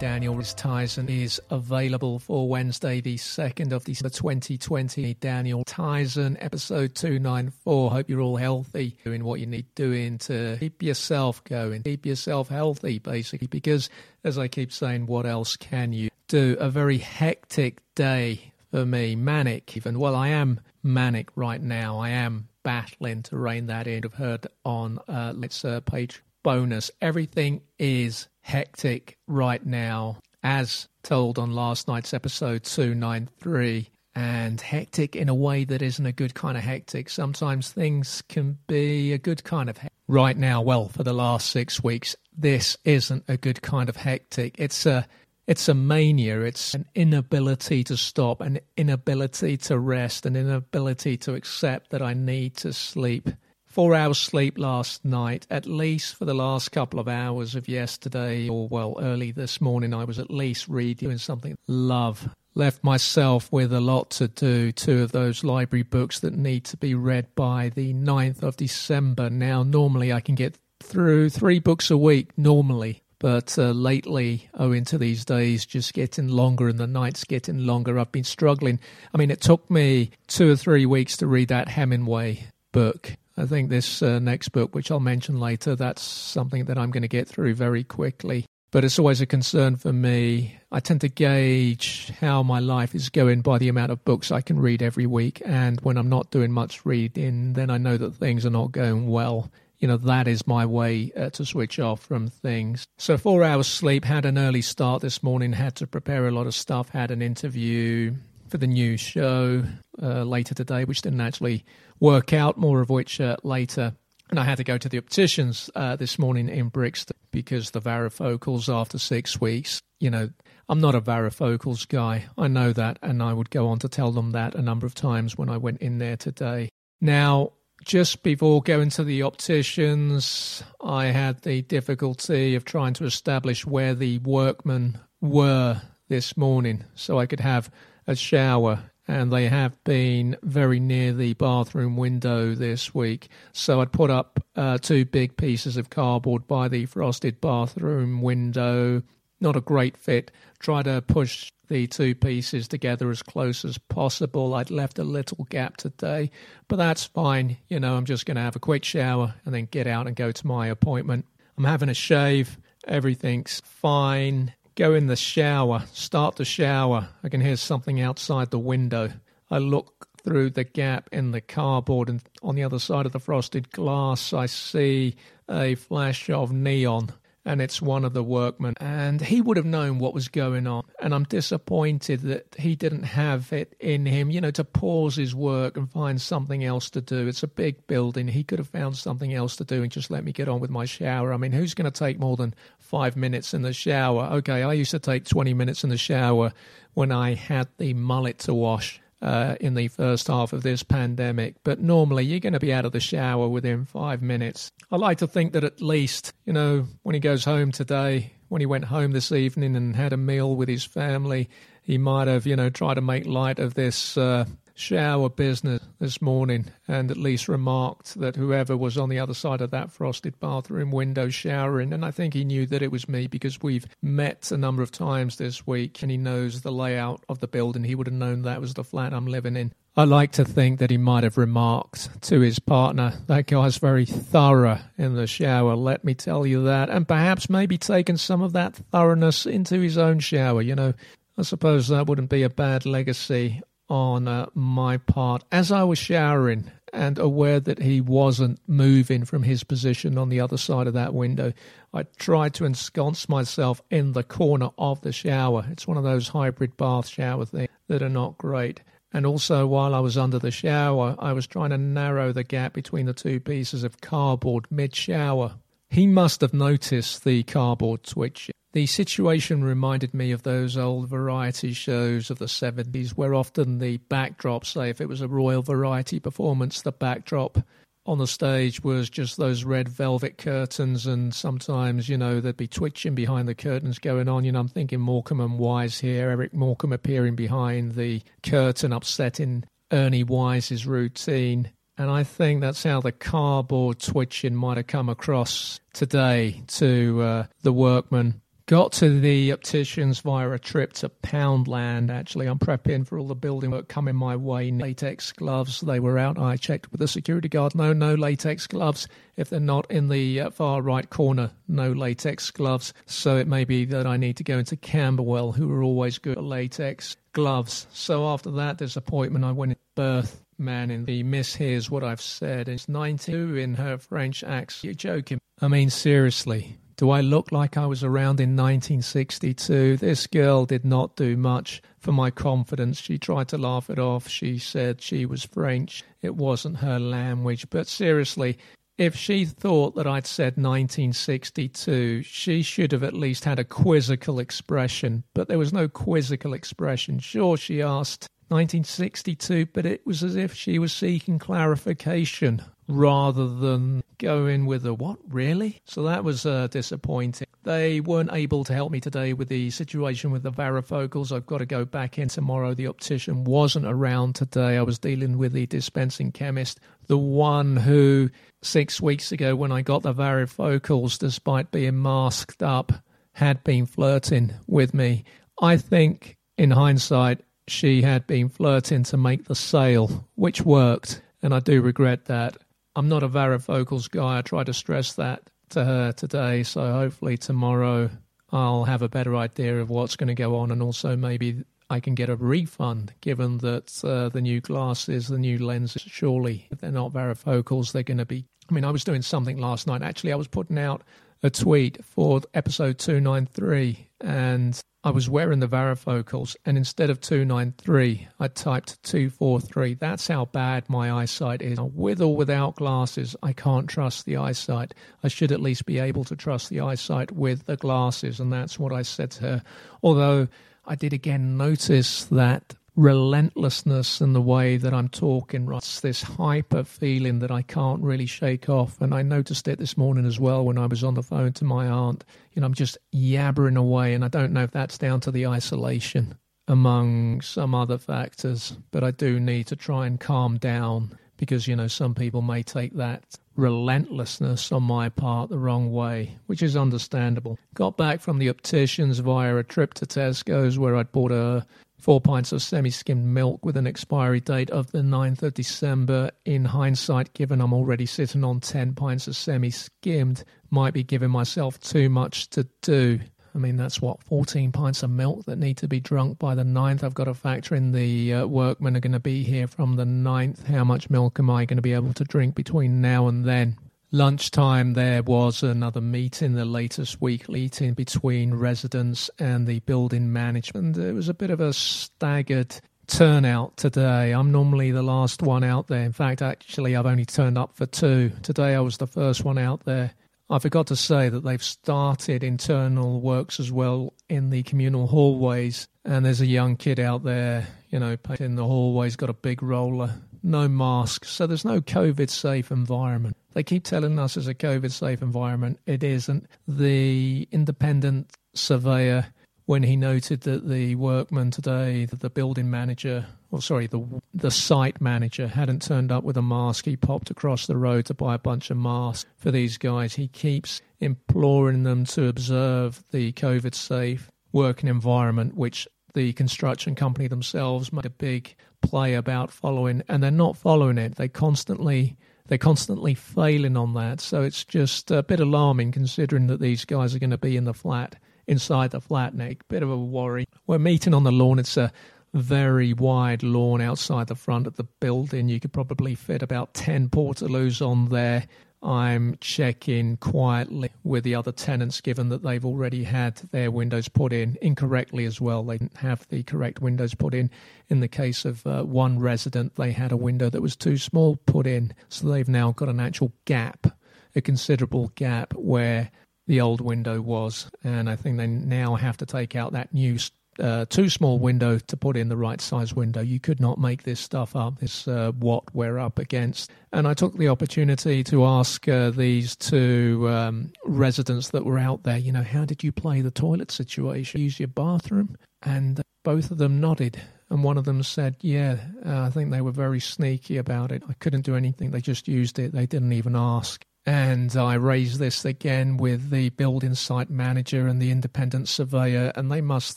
Daniel Tyson is available for Wednesday, the 2nd of December 2020. Daniel Tyson, episode 294. Hope you're all healthy, doing what you need doing to keep yourself going, keep yourself healthy, basically, because as I keep saying, what else can you do? A very hectic day for me, manic even. Well, I am manic right now. I am battling to rein that in. I've heard on uh, Let's uh, page bonus. Everything is hectic right now, as told on last night's episode 293. And hectic in a way that isn't a good kind of hectic. Sometimes things can be a good kind of hectic. Right now, well, for the last six weeks, this isn't a good kind of hectic. It's a it's a mania. It's an inability to stop, an inability to rest, an inability to accept that I need to sleep four hours sleep last night, at least for the last couple of hours of yesterday, or well, early this morning, I was at least reading something. Love. Left myself with a lot to do. Two of those library books that need to be read by the 9th of December. Now, normally I can get through three books a week, normally. But uh, lately, owing to these days just getting longer and the nights getting longer, I've been struggling. I mean, it took me two or three weeks to read that Hemingway book. I think this uh, next book, which I'll mention later, that's something that I'm going to get through very quickly. But it's always a concern for me. I tend to gauge how my life is going by the amount of books I can read every week. And when I'm not doing much reading, then I know that things are not going well. You know, that is my way uh, to switch off from things. So, four hours sleep, had an early start this morning, had to prepare a lot of stuff, had an interview, for the new show uh, later today, which didn't actually work out, more of which uh, later. And I had to go to the opticians uh, this morning in Brixton because the varifocals after six weeks, you know, I'm not a varifocals guy. I know that. And I would go on to tell them that a number of times when I went in there today. Now, just before going to the opticians, I had the difficulty of trying to establish where the workmen were this morning so I could have a shower and they have been very near the bathroom window this week. So I'd put up uh, two big pieces of cardboard by the frosted bathroom window. Not a great fit. Try to push the two pieces together as close as possible. I'd left a little gap today, but that's fine. You know, I'm just going to have a quick shower and then get out and go to my appointment. I'm having a shave. Everything's fine go in the shower, start the shower. I can hear something outside the window. I look through the gap in the cardboard, and on the other side of the frosted glass, I see a flash of neon and it's one of the workmen. And he would have known what was going on. And I'm disappointed that he didn't have it in him, you know, to pause his work and find something else to do. It's a big building. He could have found something else to do and just let me get on with my shower. I mean, who's going to take more than five minutes in the shower? Okay, I used to take 20 minutes in the shower when I had the mullet to wash uh, in the first half of this pandemic, but normally you're going to be out of the shower within five minutes. I like to think that at least, you know, when he goes home today, when he went home this evening and had a meal with his family, he might have, you know, tried to make light of this uh, shower business this morning and at least remarked that whoever was on the other side of that frosted bathroom window showering, and I think he knew that it was me because we've met a number of times this week and he knows the layout of the building. He would have known that was the flat I'm living in. I like to think that he might have remarked to his partner, that guy's very thorough in the shower, let me tell you that, and perhaps maybe taken some of that thoroughness into his own shower. You know, I suppose that wouldn't be a bad legacy on uh, my part as I was showering and aware that he wasn't moving from his position on the other side of that window. I tried to ensconce myself in the corner of the shower. It's one of those hybrid bath shower things that are not great. And also, while I was under the shower, I was trying to narrow the gap between the two pieces of cardboard mid shower. He must have noticed the cardboard twitch. The situation reminded me of those old variety shows of the 70s, where often the backdrop, say if it was a royal variety performance, the backdrop on the stage was just those red velvet curtains, and sometimes, you know, there'd be twitching behind the curtains going on. You know, I'm thinking Morecambe and Wise here, Eric Morecambe appearing behind the curtain, upsetting Ernie Wise's routine. And I think that's how the cardboard twitching might have come across today to uh, the workman got to the opticians via a trip to Poundland. Actually, I'm prepping for all the building work coming my way. Latex gloves, they were out. I checked with the security guard. No, no latex gloves. If they're not in the uh, far right corner, no latex gloves. So it may be that I need to go into Camberwell, who are always good at latex gloves. So after that disappointment, I went in birth man in the miss hears what I've said. It's 92 in her French accent. You're joking. I mean, seriously. Do I look like I was around in 1962? This girl did not do much for my confidence. She tried to laugh it off. She said she was French. It wasn't her language. But seriously, if she thought that I'd said 1962, she should have at least had a quizzical expression. But there was no quizzical expression. Sure, she asked 1962, but it was as if she was seeking clarification rather than going with a what, really? So that was uh, disappointing. They weren't able to help me today with the situation with the varifocals. I've got to go back in tomorrow. The optician wasn't around today. I was dealing with the dispensing chemist, the one who six weeks ago, when I got the varifocals, despite being masked up, had been flirting with me. I think, in hindsight, she had been flirting to make the sale, which worked, and I do regret that. I'm not a varifocals guy. I try to stress that to her today, so hopefully tomorrow I'll have a better idea of what's going to go on, and also maybe I can get a refund, given that uh, the new glasses, the new lenses, surely if they're not varifocals, they're going to be. I mean, I was doing something last night. Actually, I was putting out a tweet for episode 293, and I was wearing the varifocals, and instead of 293, I typed 243. That's how bad my eyesight is. With or without glasses, I can't trust the eyesight. I should at least be able to trust the eyesight with the glasses, and that's what I said to her. Although I did again notice that relentlessness in the way that I'm talking, right? It's this hyper feeling that I can't really shake off. And I noticed it this morning as well when I was on the phone to my aunt. You know, I'm just yabbering away, and I don't know if that's down to the isolation among some other factors, but I do need to try and calm down because, you know, some people may take that relentlessness on my part the wrong way, which is understandable. Got back from the opticians via a trip to Tesco's where I'd bought a four pints of semi skimmed milk with an expiry date of the 9th of December. In hindsight, given I'm already sitting on 10 pints of semi skimmed, might be giving myself too much to do. I mean, that's what, 14 pints of milk that need to be drunk by the 9th. I've got to factor in the uh, workmen are going to be here from the 9th. How much milk am I going to be able to drink between now and then? Lunchtime there was another meeting, the latest weekly meeting between residents and the building management. It was a bit of a staggered turnout today. I'm normally the last one out there. In fact, actually, I've only turned up for two. Today I was the first one out there. I forgot to say that they've started internal works as well in the communal hallways. And there's a young kid out there, you know, in the hallways, got a big roller no masks, so there's no COVID safe environment. They keep telling us it's a COVID safe environment. It isn't. The independent surveyor, when he noted that the workman today, the building manager, or sorry, the the site manager hadn't turned up with a mask, he popped across the road to buy a bunch of masks for these guys. He keeps imploring them to observe the COVID safe working environment, which the construction company themselves made a big play about following, and they're not following it. They constantly they're constantly failing on that. So it's just a bit alarming considering that these guys are going to be in the flat inside the flat neck. Bit of a worry. We're meeting on the lawn. It's a very wide lawn outside the front of the building. You could probably fit about ten portaloos on there. I'm checking quietly with the other tenants, given that they've already had their windows put in incorrectly as well. They didn't have the correct windows put in. In the case of uh, one resident, they had a window that was too small put in, so they've now got an actual gap, a considerable gap where the old window was. And I think they now have to take out that new uh, too small window to put in the right size window. You could not make this stuff up. This uh, what we're up against. And I took the opportunity to ask uh, these two um, residents that were out there, you know, how did you play the toilet situation? Use your bathroom? And both of them nodded. And one of them said, Yeah, uh, I think they were very sneaky about it. I couldn't do anything. They just used it. They didn't even ask. And I raised this again with the building site manager and the independent surveyor, and they must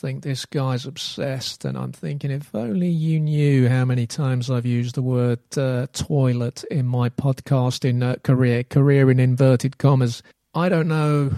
think this guy's obsessed. And I'm thinking, if only you knew how many times I've used the word uh, toilet in my podcasting uh, career, career in inverted commas. I don't know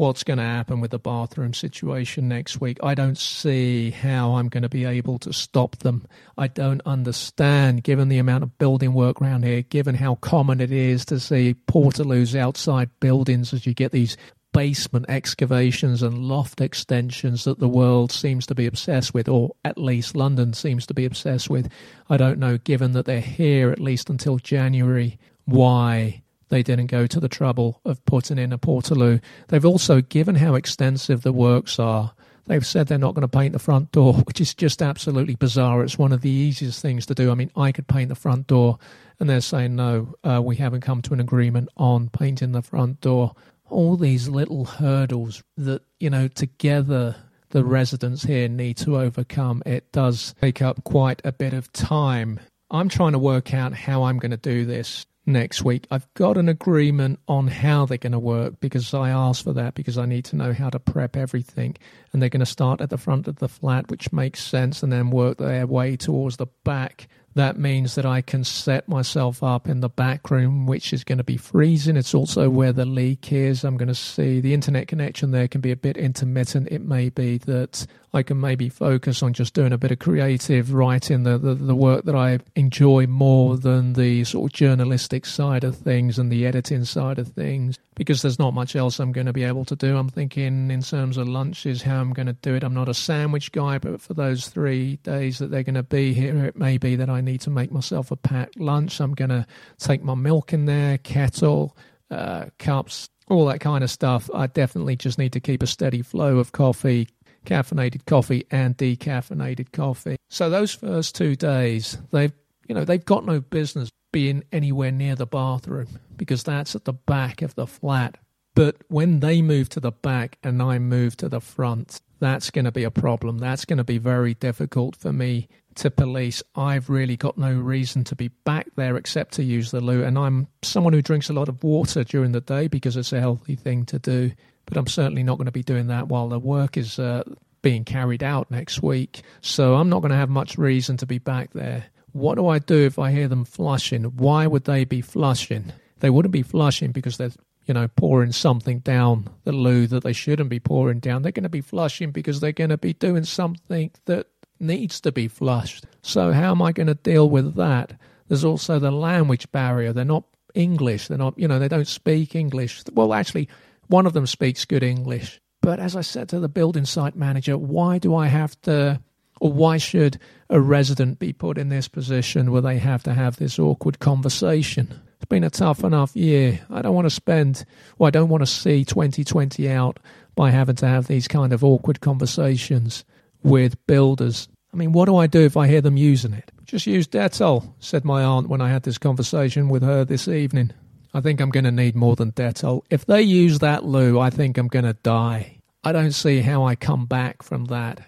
what's going to happen with the bathroom situation next week. I don't see how I'm going to be able to stop them. I don't understand, given the amount of building work around here, given how common it is to see portaloos outside buildings as you get these basement excavations and loft extensions that the world seems to be obsessed with, or at least London seems to be obsessed with. I don't know, given that they're here at least until January, why they didn't go to the trouble of putting in a portaloo. They've also, given how extensive the works are, they've said they're not going to paint the front door, which is just absolutely bizarre. It's one of the easiest things to do. I mean, I could paint the front door, and they're saying, no, uh, we haven't come to an agreement on painting the front door. All these little hurdles that, you know, together the residents here need to overcome. It does take up quite a bit of time. I'm trying to work out how I'm going to do this next week. I've got an agreement on how they're going to work because I asked for that because I need to know how to prep everything. And they're going to start at the front of the flat, which makes sense, and then work their way towards the back that means that I can set myself up in the back room, which is going to be freezing. It's also where the leak is. I'm going to see the internet connection there can be a bit intermittent. It may be that I can maybe focus on just doing a bit of creative writing, the, the, the work that I enjoy more than the sort of journalistic side of things and the editing side of things, because there's not much else I'm going to be able to do. I'm thinking in terms of lunches, how I'm going to do it. I'm not a sandwich guy, but for those three days that they're going to be here, it may be that I need to make myself a packed lunch. I'm going to take my milk in there, kettle, uh, cups, all that kind of stuff. I definitely just need to keep a steady flow of coffee, caffeinated coffee and decaffeinated coffee. So those first two days, they've you know they've got no business being anywhere near the bathroom because that's at the back of the flat. But when they move to the back and I move to the front, that's going to be a problem. That's going to be very difficult for me to police. I've really got no reason to be back there except to use the loo. And I'm someone who drinks a lot of water during the day because it's a healthy thing to do but I'm certainly not going to be doing that while the work is uh, being carried out next week. So I'm not going to have much reason to be back there. What do I do if I hear them flushing? Why would they be flushing? They wouldn't be flushing because they're, you know, pouring something down the loo that they shouldn't be pouring down. They're going to be flushing because they're going to be doing something that needs to be flushed. So how am I going to deal with that? There's also the language barrier. They're not English. They're not, you know, they don't speak English. Well, actually, one of them speaks good English. But as I said to the building site manager, why do I have to, or why should a resident be put in this position where they have to have this awkward conversation? It's been a tough enough year. I don't want to spend, well, I don't want to see 2020 out by having to have these kind of awkward conversations with builders. I mean, what do I do if I hear them using it? Just use Dettol, said my aunt when I had this conversation with her this evening. I think I'm going to need more than Dettol. If they use that loo, I think I'm going to die. I don't see how I come back from that.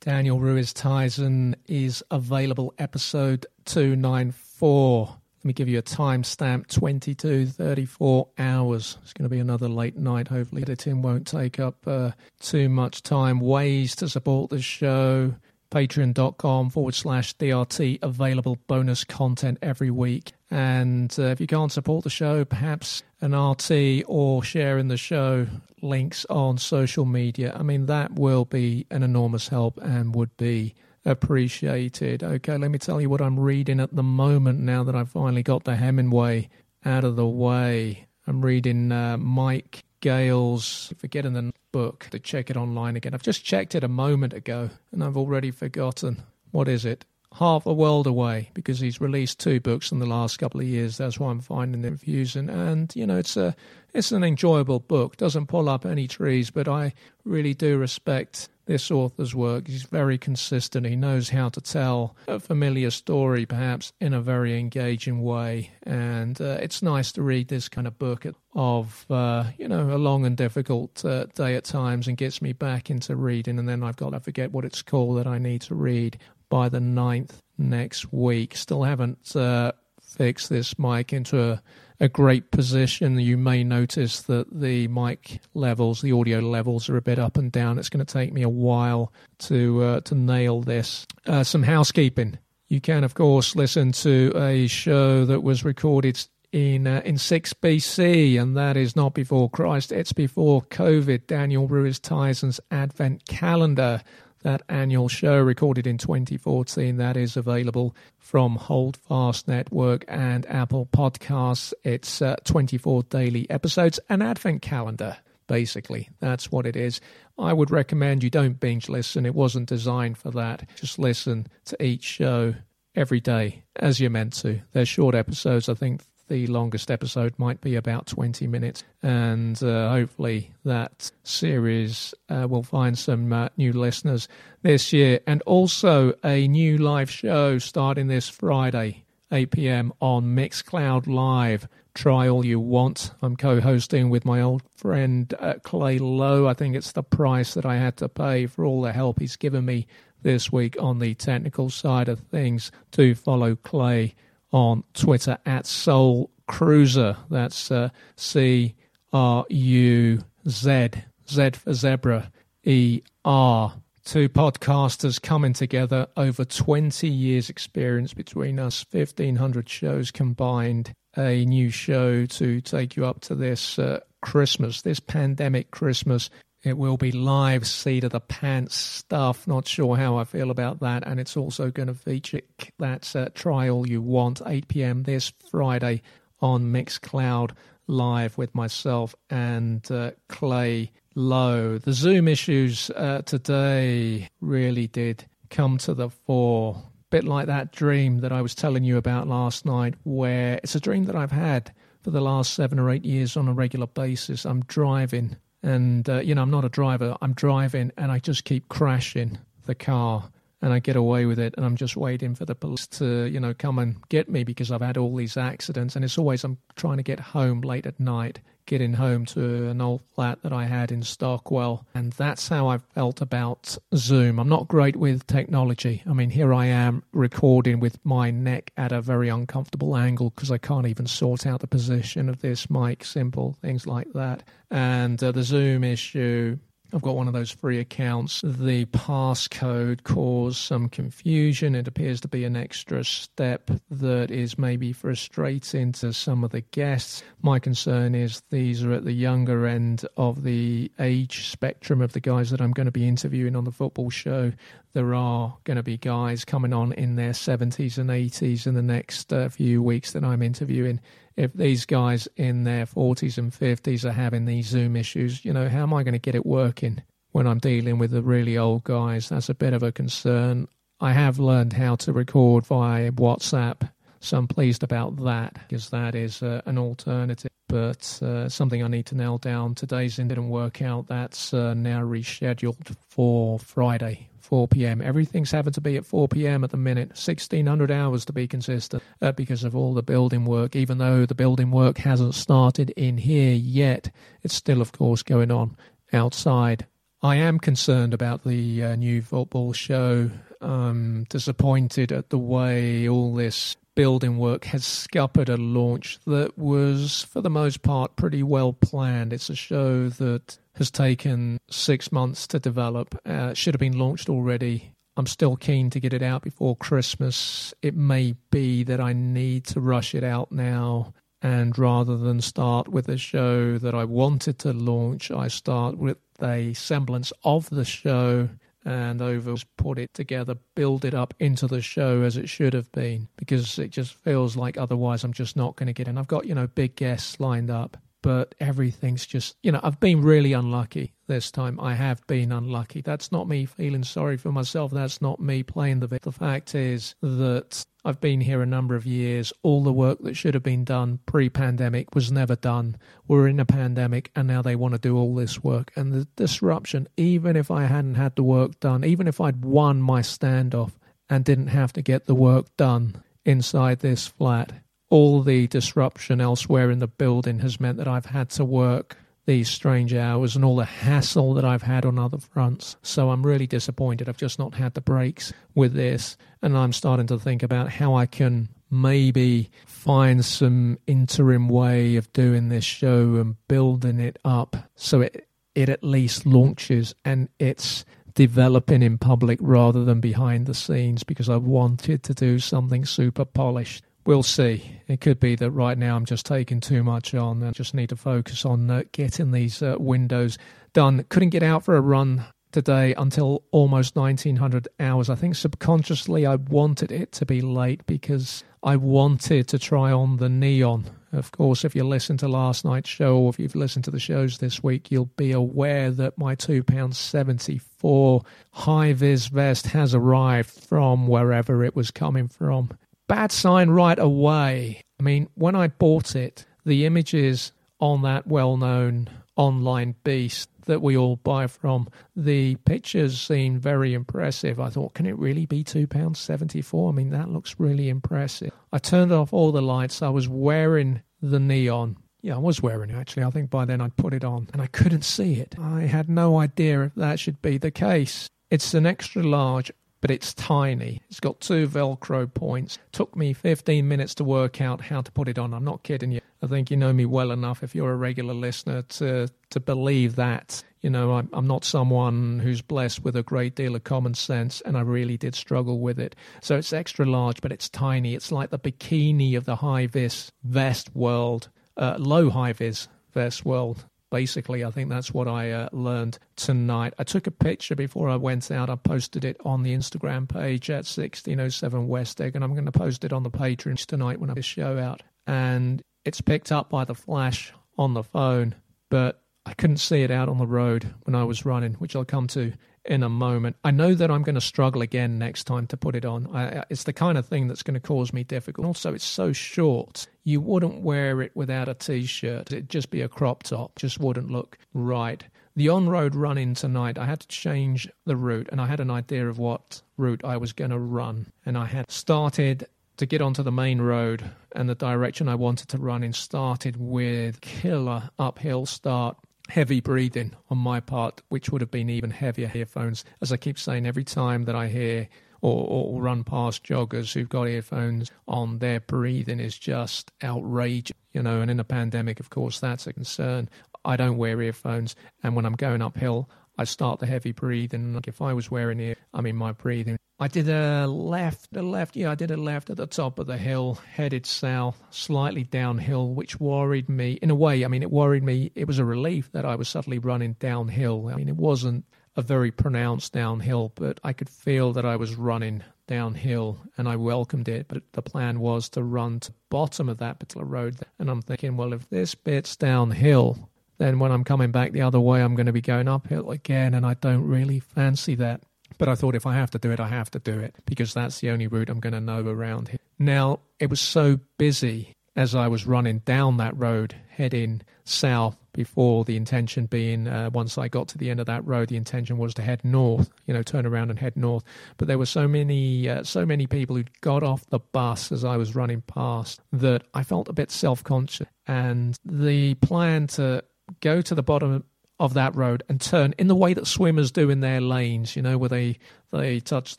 Daniel Ruiz Tyson is available episode 294. Let me give you a timestamp 22 34 hours. It's going to be another late night. Hopefully, editing won't take up uh, too much time. Ways to support the show patreon.com forward slash DRT available bonus content every week. And uh, if you can't support the show, perhaps an RT or sharing the show links on social media. I mean, that will be an enormous help and would be appreciated. Okay, let me tell you what I'm reading at the moment now that I've finally got the Hemingway out of the way. I'm reading uh, Mike Gayle's, forgetting the book, to check it online again. I've just checked it a moment ago and I've already forgotten. What is it? Half a World Away because he's released two books in the last couple of years. That's why I'm finding them confusing. And you know, it's a it's an enjoyable book. Doesn't pull up any trees, but I really do respect this author's work. He's very consistent. He knows how to tell a familiar story, perhaps in a very engaging way. And uh, it's nice to read this kind of book of, uh, you know, a long and difficult uh, day at times and gets me back into reading. And then I've got to forget what it's called that I need to read by the 9th next week. Still haven't uh, fixed this mic into a a great position. You may notice that the mic levels, the audio levels, are a bit up and down. It's going to take me a while to uh, to nail this. Uh, some housekeeping. You can, of course, listen to a show that was recorded in uh, in 6 BC, and that is not before Christ. It's before COVID. Daniel Ruiz Tyson's Advent Calendar that annual show recorded in 2014 that is available from Holdfast Network and Apple Podcasts. It's uh, 24 daily episodes, an advent calendar. Basically, that's what it is. I would recommend you don't binge listen. It wasn't designed for that. Just listen to each show every day as you're meant to. They're short episodes. I think the longest episode might be about 20 minutes, and uh, hopefully that series uh, will find some uh, new listeners this year. And also a new live show starting this Friday, 8 pm on Mixcloud Live. Try all you want. I'm co hosting with my old friend uh, Clay Lowe. I think it's the price that I had to pay for all the help he's given me this week on the technical side of things. To follow Clay on Twitter at Soul Cruzer. That's uh, C R U Z, Z for zebra, E R. Two podcasters coming together, over 20 years' experience between us, 1,500 shows combined. A new show to take you up to this uh, Christmas, this pandemic Christmas. It will be live seat of the pants stuff. Not sure how I feel about that. And it's also going to feature that uh, Try All You Want, 8 p.m. this Friday on Mixcloud live with myself and uh, Clay Lowe. The Zoom issues uh, today really did come to the fore. Bit like that dream that I was telling you about last night, where it's a dream that I've had for the last seven or eight years on a regular basis. I'm driving and, uh, you know, I'm not a driver. I'm driving and I just keep crashing the car and I get away with it. And I'm just waiting for the police to, you know, come and get me because I've had all these accidents. And it's always I'm trying to get home late at night, getting home to an old flat that I had in Stockwell. And that's how I felt about Zoom. I'm not great with technology. I mean, here I am recording with my neck at a very uncomfortable angle because I can't even sort out the position of this mic, simple things like that. And uh, the Zoom issue I've got one of those free accounts. The passcode caused some confusion. It appears to be an extra step that is maybe frustrating to some of the guests. My concern is these are at the younger end of the age spectrum of the guys that I'm going to be interviewing on the football show. There are going to be guys coming on in their 70s and 80s in the next uh, few weeks that I'm interviewing if these guys in their 40s and 50s are having these Zoom issues, you know, how am I going to get it working when I'm dealing with the really old guys? That's a bit of a concern. I have learned how to record via WhatsApp, so I'm pleased about that because that is uh, an alternative. But uh, something I need to nail down. Today's didn't work out. That's uh, now rescheduled for Friday, 4 p.m. Everything's having to be at 4 p.m. at the minute, 1600 hours to be consistent uh, because of all the building work. Even though the building work hasn't started in here yet, it's still, of course, going on outside. I am concerned about the uh, new football show. I'm disappointed at the way all this building work has scuppered a launch that was, for the most part, pretty well planned. It's a show that has taken six months to develop. Uh, should have been launched already. I'm still keen to get it out before Christmas. It may be that I need to rush it out now. And rather than start with a show that I wanted to launch, I start with a semblance of the show and over put it together, build it up into the show as it should have been because it just feels like otherwise I'm just not going to get in. I've got, you know, big guests lined up, but everything's just, you know, I've been really unlucky this time. I have been unlucky. That's not me feeling sorry for myself. That's not me playing the victim. The fact is that I've been here a number of years. All the work that should have been done pre pandemic was never done. We're in a pandemic and now they want to do all this work. And the disruption, even if I hadn't had the work done, even if I'd won my standoff and didn't have to get the work done inside this flat, all the disruption elsewhere in the building has meant that I've had to work these strange hours and all the hassle that I've had on other fronts. So I'm really disappointed. I've just not had the breaks with this. And I'm starting to think about how I can maybe find some interim way of doing this show and building it up so it it at least launches and it's developing in public rather than behind the scenes because I wanted to do something super polished we'll see. It could be that right now I'm just taking too much on and just need to focus on uh, getting these uh, windows done. Couldn't get out for a run today until almost 1900 hours. I think subconsciously I wanted it to be late because I wanted to try on the neon. Of course, if you listen to last night's show or if you've listened to the shows this week, you'll be aware that my £2.74 high vis vest has arrived from wherever it was coming from bad sign right away. I mean, when I bought it, the images on that well known online beast that we all buy from, the pictures seemed very impressive. I thought, can it really be £2.74? I mean, that looks really impressive. I turned off all the lights. I was wearing the neon. Yeah, I was wearing it actually. I think by then I'd put it on and I couldn't see it. I had no idea if that should be the case. It's an extra large but it's tiny. It's got two Velcro points. Took me 15 minutes to work out how to put it on. I'm not kidding you. I think you know me well enough if you're a regular listener to to believe that. You know, I'm, I'm not someone who's blessed with a great deal of common sense, and I really did struggle with it. So it's extra large, but it's tiny. It's like the bikini of the high vis vest world, uh, low high vis vest world basically, I think that's what I uh, learned tonight. I took a picture before I went out. I posted it on the Instagram page at 1607 West Egg, and I'm going to post it on the Patreon tonight when I show out. And it's picked up by the flash on the phone, but I couldn't see it out on the road when I was running, which I'll come to in a moment. I know that I'm going to struggle again next time to put it on. I, it's the kind of thing that's going to cause me difficult. Also, it's so short. You wouldn't wear it without a t-shirt. It'd just be a crop top. Just wouldn't look right. The on-road run in tonight, I had to change the route, and I had an idea of what route I was going to run, and I had started to get onto the main road and the direction I wanted to run in started with killer uphill start heavy breathing on my part, which would have been even heavier earphones. As I keep saying, every time that I hear or, or, run past joggers who've got earphones on, their breathing is just outrageous. You know, and in a pandemic, of course, that's a concern. I don't wear earphones, and when I'm going uphill, I start the heavy breathing. Like if I was wearing it, I mean, my breathing. I did a left, a left, yeah, I did a left at the top of the hill, headed south, slightly downhill, which worried me. In a way, I mean, it worried me. It was a relief that I was suddenly running downhill. I mean, it wasn't a very pronounced downhill, but I could feel that I was running downhill and I welcomed it. But the plan was to run to bottom of that particular road. And I'm thinking, well, if this bit's downhill, then when I'm coming back the other way, I'm going to be going uphill again, and I don't really fancy that. But I thought if I have to do it, I have to do it because that's the only route I'm going to know around here. Now, it was so busy as I was running down that road, heading south, before the intention being, uh, once I got to the end of that road, the intention was to head north, you know, turn around and head north. But there were so many, uh, so many people who got off the bus as I was running past that I felt a bit self conscious. And the plan to go to the bottom of that road and turn in the way that swimmers do in their lanes, you know, where they they touch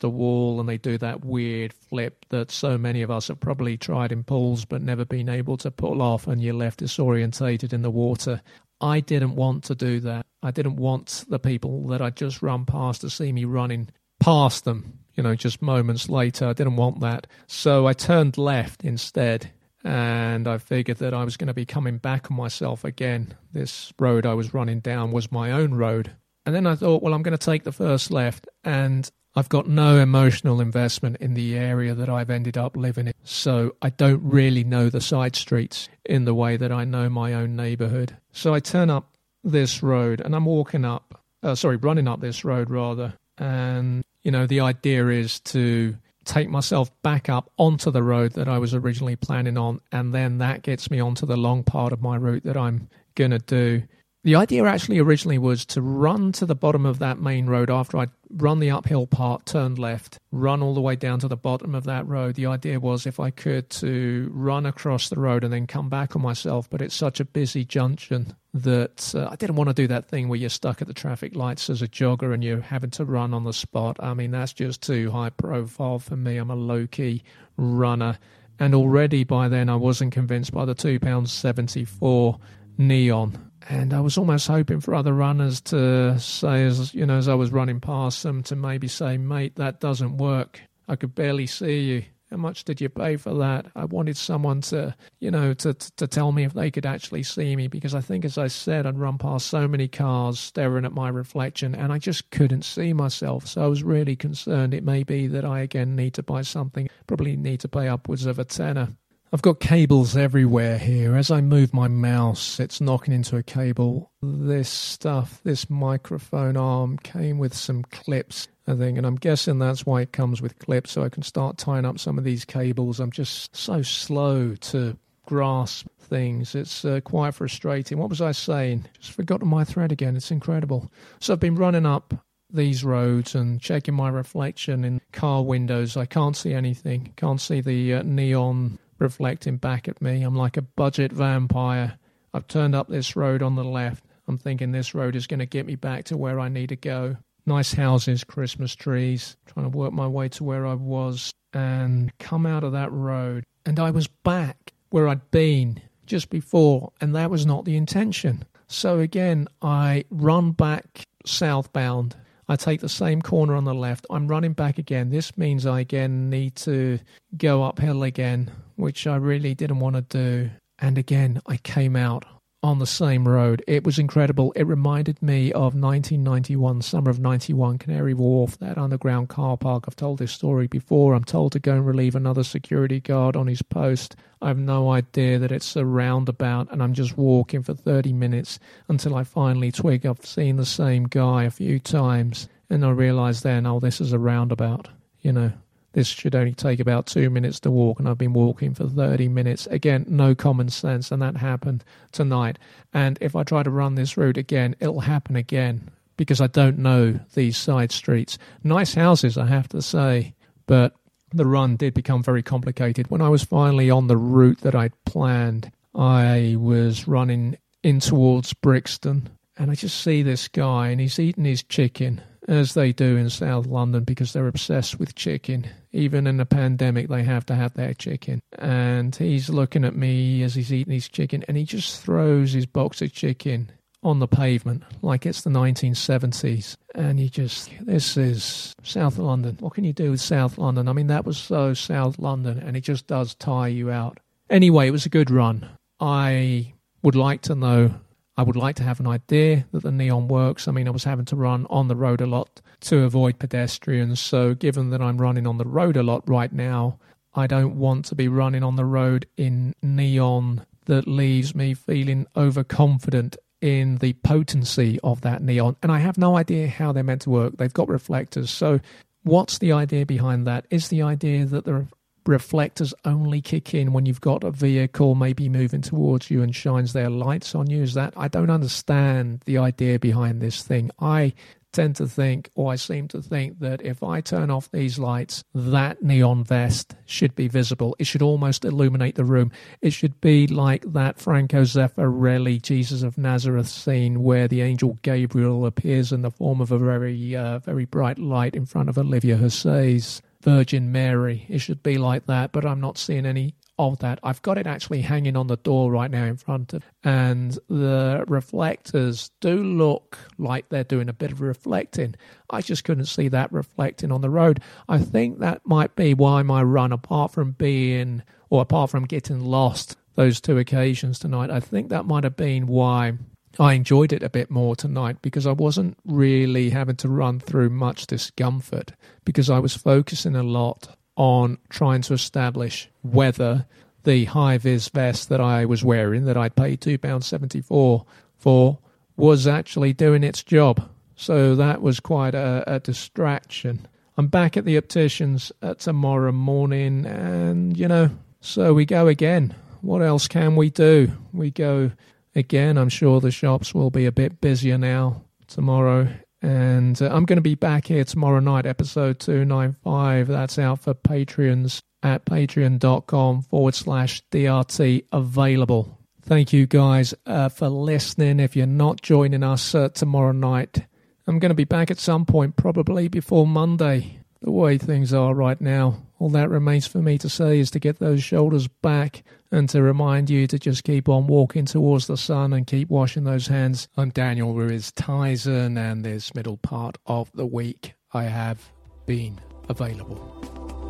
the wall and they do that weird flip that so many of us have probably tried in pools but never been able to pull off and you're left disorientated in the water. I didn't want to do that. I didn't want the people that I'd just run past to see me running past them, you know, just moments later. I didn't want that. So I turned left instead and I figured that I was going to be coming back on myself again. This road I was running down was my own road, And then I thought, well, I'm going to take the first left. And I've got no emotional investment in the area that I've ended up living in. So I don't really know the side streets in the way that I know my own neighborhood. So I turn up this road and I'm walking up, uh, sorry, running up this road rather. And, you know, the idea is to take myself back up onto the road that I was originally planning on. And then that gets me onto the long part of my route that I'm going to do. The idea actually originally was to run to the bottom of that main road after I'd run the uphill part, turned left, run all the way down to the bottom of that road. The idea was if I could to run across the road and then come back on myself, but it's such a busy junction that uh, I didn't want to do that thing where you're stuck at the traffic lights as a jogger and you're having to run on the spot. I mean, that's just too high profile for me. I'm a low key runner. And already by then, I wasn't convinced by the £2.74 neon and I was almost hoping for other runners to say, as you know, as I was running past them, to maybe say, "Mate, that doesn't work. I could barely see you. How much did you pay for that?" I wanted someone to, you know, to to tell me if they could actually see me because I think, as I said, I'd run past so many cars staring at my reflection, and I just couldn't see myself. So I was really concerned. It may be that I again need to buy something. Probably need to pay upwards of a tenner I've got cables everywhere here. As I move my mouse, it's knocking into a cable. This stuff, this microphone arm came with some clips, I think, and I'm guessing that's why it comes with clips so I can start tying up some of these cables. I'm just so slow to grasp things. It's uh, quite frustrating. What was I saying? Just forgotten my thread again. It's incredible. So I've been running up these roads and checking my reflection in car windows. I can't see anything. Can't see the uh, neon reflecting back at me. I'm like a budget vampire. I've turned up this road on the left. I'm thinking this road is going to get me back to where I need to go. Nice houses, Christmas trees, trying to work my way to where I was and come out of that road. And I was back where I'd been just before, and that was not the intention. So again, I run back southbound. I take the same corner on the left. I'm running back again. This means I again need to go uphill again which I really didn't want to do. And again, I came out on the same road. It was incredible. It reminded me of 1991, summer of 91, Canary Wharf, that underground car park. I've told this story before. I'm told to go and relieve another security guard on his post. I have no idea that it's a roundabout, and I'm just walking for 30 minutes until I finally twig I've seen the same guy a few times. And I realize then, oh, this is a roundabout, you know. This should only take about two minutes to walk, and I've been walking for 30 minutes. Again, no common sense, and that happened tonight. And if I try to run this route again, it'll happen again because I don't know these side streets. Nice houses, I have to say, but the run did become very complicated. When I was finally on the route that I'd planned, I was running in towards Brixton, and I just see this guy, and he's eating his chicken as they do in South London because they're obsessed with chicken. Even in the pandemic, they have to have their chicken. And he's looking at me as he's eating his chicken, and he just throws his box of chicken on the pavement like it's the 1970s. And he just, this is South London. What can you do with South London? I mean, that was so South London, and it just does tire you out. Anyway, it was a good run. I would like to know I would like to have an idea that the neon works. I mean, I was having to run on the road a lot to avoid pedestrians. So, given that I'm running on the road a lot right now, I don't want to be running on the road in neon that leaves me feeling overconfident in the potency of that neon. And I have no idea how they're meant to work. They've got reflectors. So, what's the idea behind that? Is the idea that the reflectors only kick in when you've got a vehicle maybe moving towards you and shines their lights on you? Is that I don't understand the idea behind this thing. I tend to think, or I seem to think, that if I turn off these lights, that neon vest should be visible. It should almost illuminate the room. It should be like that Franco Zeffirelli Jesus of Nazareth scene where the angel Gabriel appears in the form of a very, uh, very bright light in front of Olivia Hussey's Virgin Mary. It should be like that, but I'm not seeing any of that. I've got it actually hanging on the door right now in front of, and the reflectors do look like they're doing a bit of reflecting. I just couldn't see that reflecting on the road. I think that might be why my run, apart from being or apart from getting lost those two occasions tonight, I think that might have been why I enjoyed it a bit more tonight because I wasn't really having to run through much discomfort because I was focusing a lot on trying to establish whether the high vis vest that I was wearing, that I'd paid £2.74 for, was actually doing its job. So that was quite a, a distraction. I'm back at the opticians tomorrow morning, and you know, so we go again. What else can we do? We go again. I'm sure the shops will be a bit busier now tomorrow. And uh, I'm going to be back here tomorrow night, episode 295. That's out for Patreons at patreon.com forward slash DRT available. Thank you guys uh, for listening. If you're not joining us uh, tomorrow night, I'm going to be back at some point, probably before Monday. The way things are right now, all that remains for me to say is to get those shoulders back and to remind you to just keep on walking towards the sun and keep washing those hands. I'm Daniel Ruiz Tyson, and this middle part of the week I have been available.